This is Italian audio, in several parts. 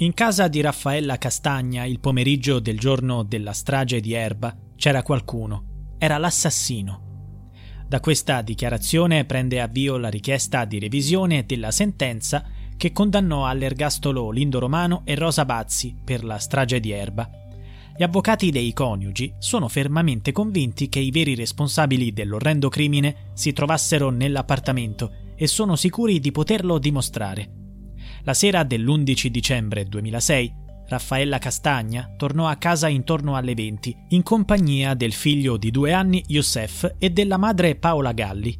In casa di Raffaella Castagna, il pomeriggio del giorno della strage di Erba, c'era qualcuno. Era l'assassino. Da questa dichiarazione prende avvio la richiesta di revisione della sentenza che condannò all'ergastolo Lindo Romano e Rosa Bazzi per la strage di Erba. Gli avvocati dei coniugi sono fermamente convinti che i veri responsabili dell'orrendo crimine si trovassero nell'appartamento e sono sicuri di poterlo dimostrare. La sera dell'11 dicembre 2006 Raffaella Castagna tornò a casa intorno alle 20 in compagnia del figlio di due anni Youssef e della madre Paola Galli.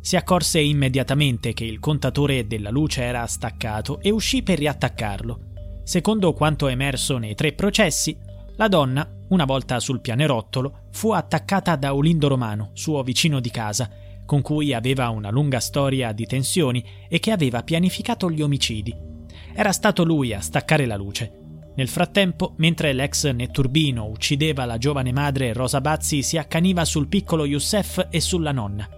Si accorse immediatamente che il contatore della luce era staccato e uscì per riattaccarlo. Secondo quanto emerso nei tre processi, la donna, una volta sul pianerottolo, fu attaccata da Olindo Romano, suo vicino di casa, con cui aveva una lunga storia di tensioni e che aveva pianificato gli omicidi. Era stato lui a staccare la luce. Nel frattempo, mentre l'ex netturbino uccideva la giovane madre, Rosa Bazzi si accaniva sul piccolo Youssef e sulla nonna.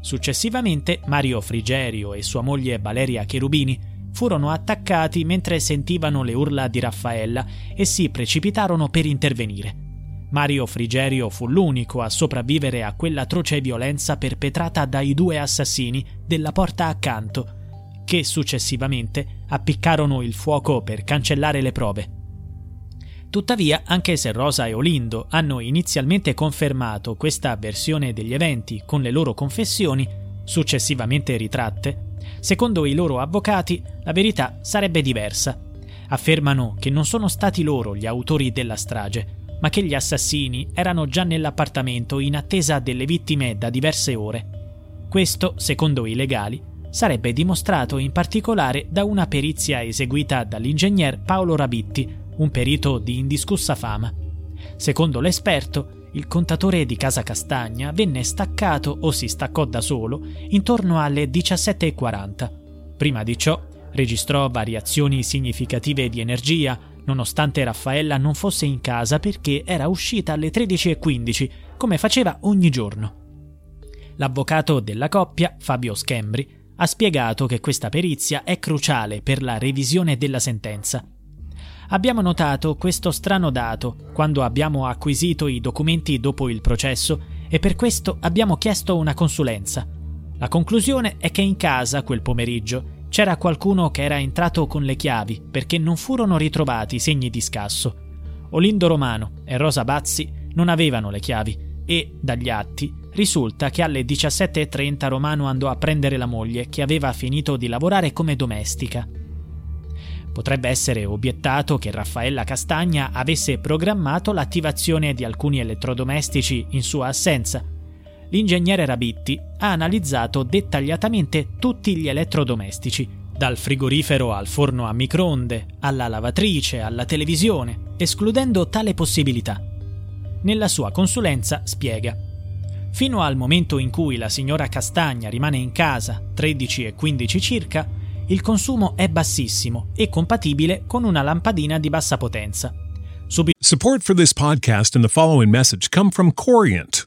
Successivamente, Mario Frigerio e sua moglie Valeria Cherubini furono attaccati mentre sentivano le urla di Raffaella e si precipitarono per intervenire. Mario Frigerio fu l'unico a sopravvivere a quell'atroce violenza perpetrata dai due assassini della porta accanto che successivamente appiccarono il fuoco per cancellare le prove. Tuttavia, anche se Rosa e Olindo hanno inizialmente confermato questa versione degli eventi con le loro confessioni, successivamente ritratte, secondo i loro avvocati la verità sarebbe diversa. Affermano che non sono stati loro gli autori della strage, ma che gli assassini erano già nell'appartamento in attesa delle vittime da diverse ore. Questo, secondo i legali, sarebbe dimostrato in particolare da una perizia eseguita dall'ingegner Paolo Rabitti, un perito di indiscussa fama. Secondo l'esperto, il contatore di Casa Castagna venne staccato o si staccò da solo intorno alle 17.40. Prima di ciò, registrò variazioni significative di energia, nonostante Raffaella non fosse in casa perché era uscita alle 13.15, come faceva ogni giorno. L'avvocato della coppia, Fabio Schembri, ha spiegato che questa perizia è cruciale per la revisione della sentenza. Abbiamo notato questo strano dato quando abbiamo acquisito i documenti dopo il processo e per questo abbiamo chiesto una consulenza. La conclusione è che in casa quel pomeriggio c'era qualcuno che era entrato con le chiavi perché non furono ritrovati segni di scasso. Olindo Romano e Rosa Bazzi non avevano le chiavi e, dagli atti, risulta che alle 17.30 Romano andò a prendere la moglie che aveva finito di lavorare come domestica. Potrebbe essere obiettato che Raffaella Castagna avesse programmato l'attivazione di alcuni elettrodomestici in sua assenza. L'ingegnere Rabitti ha analizzato dettagliatamente tutti gli elettrodomestici, dal frigorifero al forno a microonde, alla lavatrice, alla televisione, escludendo tale possibilità. Nella sua consulenza spiega Fino al momento in cui la signora Castagna rimane in casa, 13 e 15 circa, il consumo è bassissimo e compatibile con una lampadina di bassa potenza. Subi- Support for this podcast and the following message come from Corient.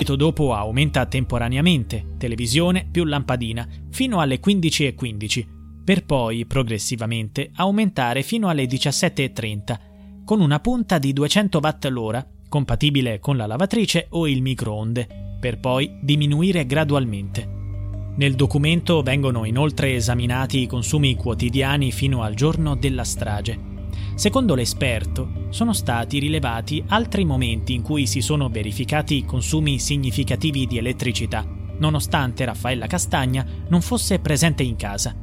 Dopo aumenta temporaneamente, televisione più lampadina, fino alle 15.15, per poi progressivamente aumentare fino alle 17.30, con una punta di 200 watt l'ora, compatibile con la lavatrice o il microonde, per poi diminuire gradualmente. Nel documento vengono inoltre esaminati i consumi quotidiani fino al giorno della strage. Secondo l'esperto, sono stati rilevati altri momenti in cui si sono verificati consumi significativi di elettricità, nonostante Raffaella Castagna non fosse presente in casa.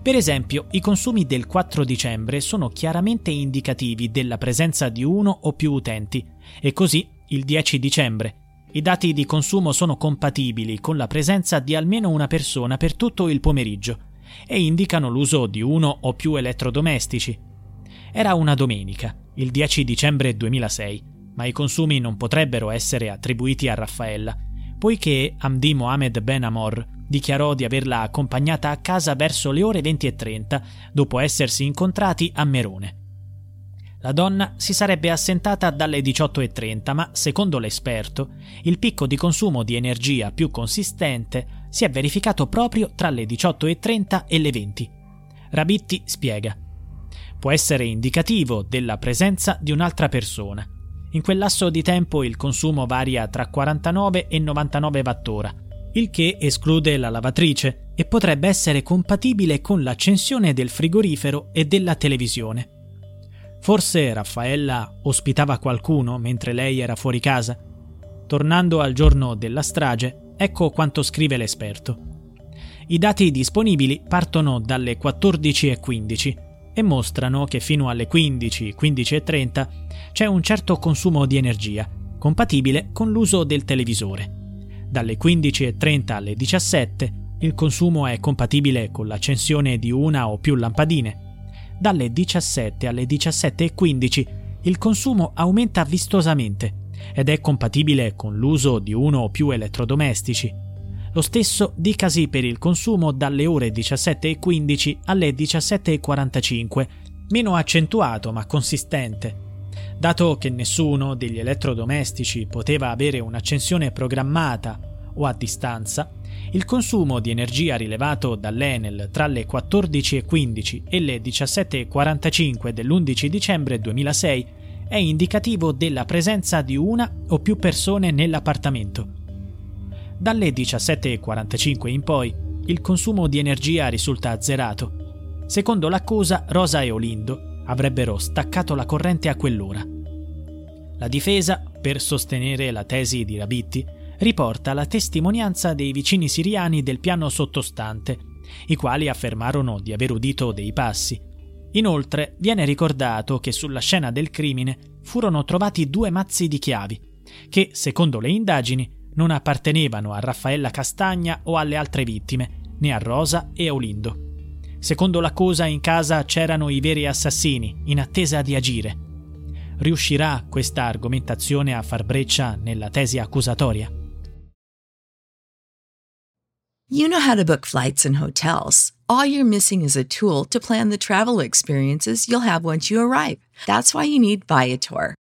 Per esempio, i consumi del 4 dicembre sono chiaramente indicativi della presenza di uno o più utenti, e così il 10 dicembre, i dati di consumo sono compatibili con la presenza di almeno una persona per tutto il pomeriggio e indicano l'uso di uno o più elettrodomestici. Era una domenica, il 10 dicembre 2006, ma i consumi non potrebbero essere attribuiti a Raffaella, poiché Hamdi Mohamed Ben Amor dichiarò di averla accompagnata a casa verso le ore 20.30 dopo essersi incontrati a Merone. La donna si sarebbe assentata dalle 18.30, ma secondo l'esperto, il picco di consumo di energia più consistente si è verificato proprio tra le 18.30 e le 20. Rabitti spiega. Può essere indicativo della presenza di un'altra persona. In quel lasso di tempo il consumo varia tra 49 e 99 wattora, il che esclude la lavatrice e potrebbe essere compatibile con l'accensione del frigorifero e della televisione. Forse Raffaella ospitava qualcuno mentre lei era fuori casa? Tornando al giorno della strage, ecco quanto scrive l'esperto. I dati disponibili partono dalle 14.15 e mostrano che fino alle 15, 15.30 c'è un certo consumo di energia, compatibile con l'uso del televisore. Dalle 15.30 alle 17 il consumo è compatibile con l'accensione di una o più lampadine dalle 17 alle 17.15 il consumo aumenta vistosamente ed è compatibile con l'uso di uno o più elettrodomestici. Lo stesso dicasi per il consumo dalle ore 17.15 alle 17.45, meno accentuato ma consistente. Dato che nessuno degli elettrodomestici poteva avere un'accensione programmata o a distanza, il consumo di energia rilevato dall'Enel tra le 14.15 e le 17.45 dell'11 dicembre 2006 è indicativo della presenza di una o più persone nell'appartamento. Dalle 17.45 in poi il consumo di energia risulta azzerato. Secondo l'accusa, Rosa e Olindo avrebbero staccato la corrente a quell'ora. La difesa, per sostenere la tesi di Rabitti, riporta la testimonianza dei vicini siriani del piano sottostante, i quali affermarono di aver udito dei passi. Inoltre viene ricordato che sulla scena del crimine furono trovati due mazzi di chiavi, che, secondo le indagini, non appartenevano a Raffaella Castagna o alle altre vittime, né a Rosa e a Olindo. Secondo l'accusa in casa c'erano i veri assassini, in attesa di agire. Riuscirà questa argomentazione a far breccia nella tesi accusatoria? You know how to book flights and hotels. All you're missing is a tool to plan the travel experiences you'll have once you arrive. That's why you need Viator.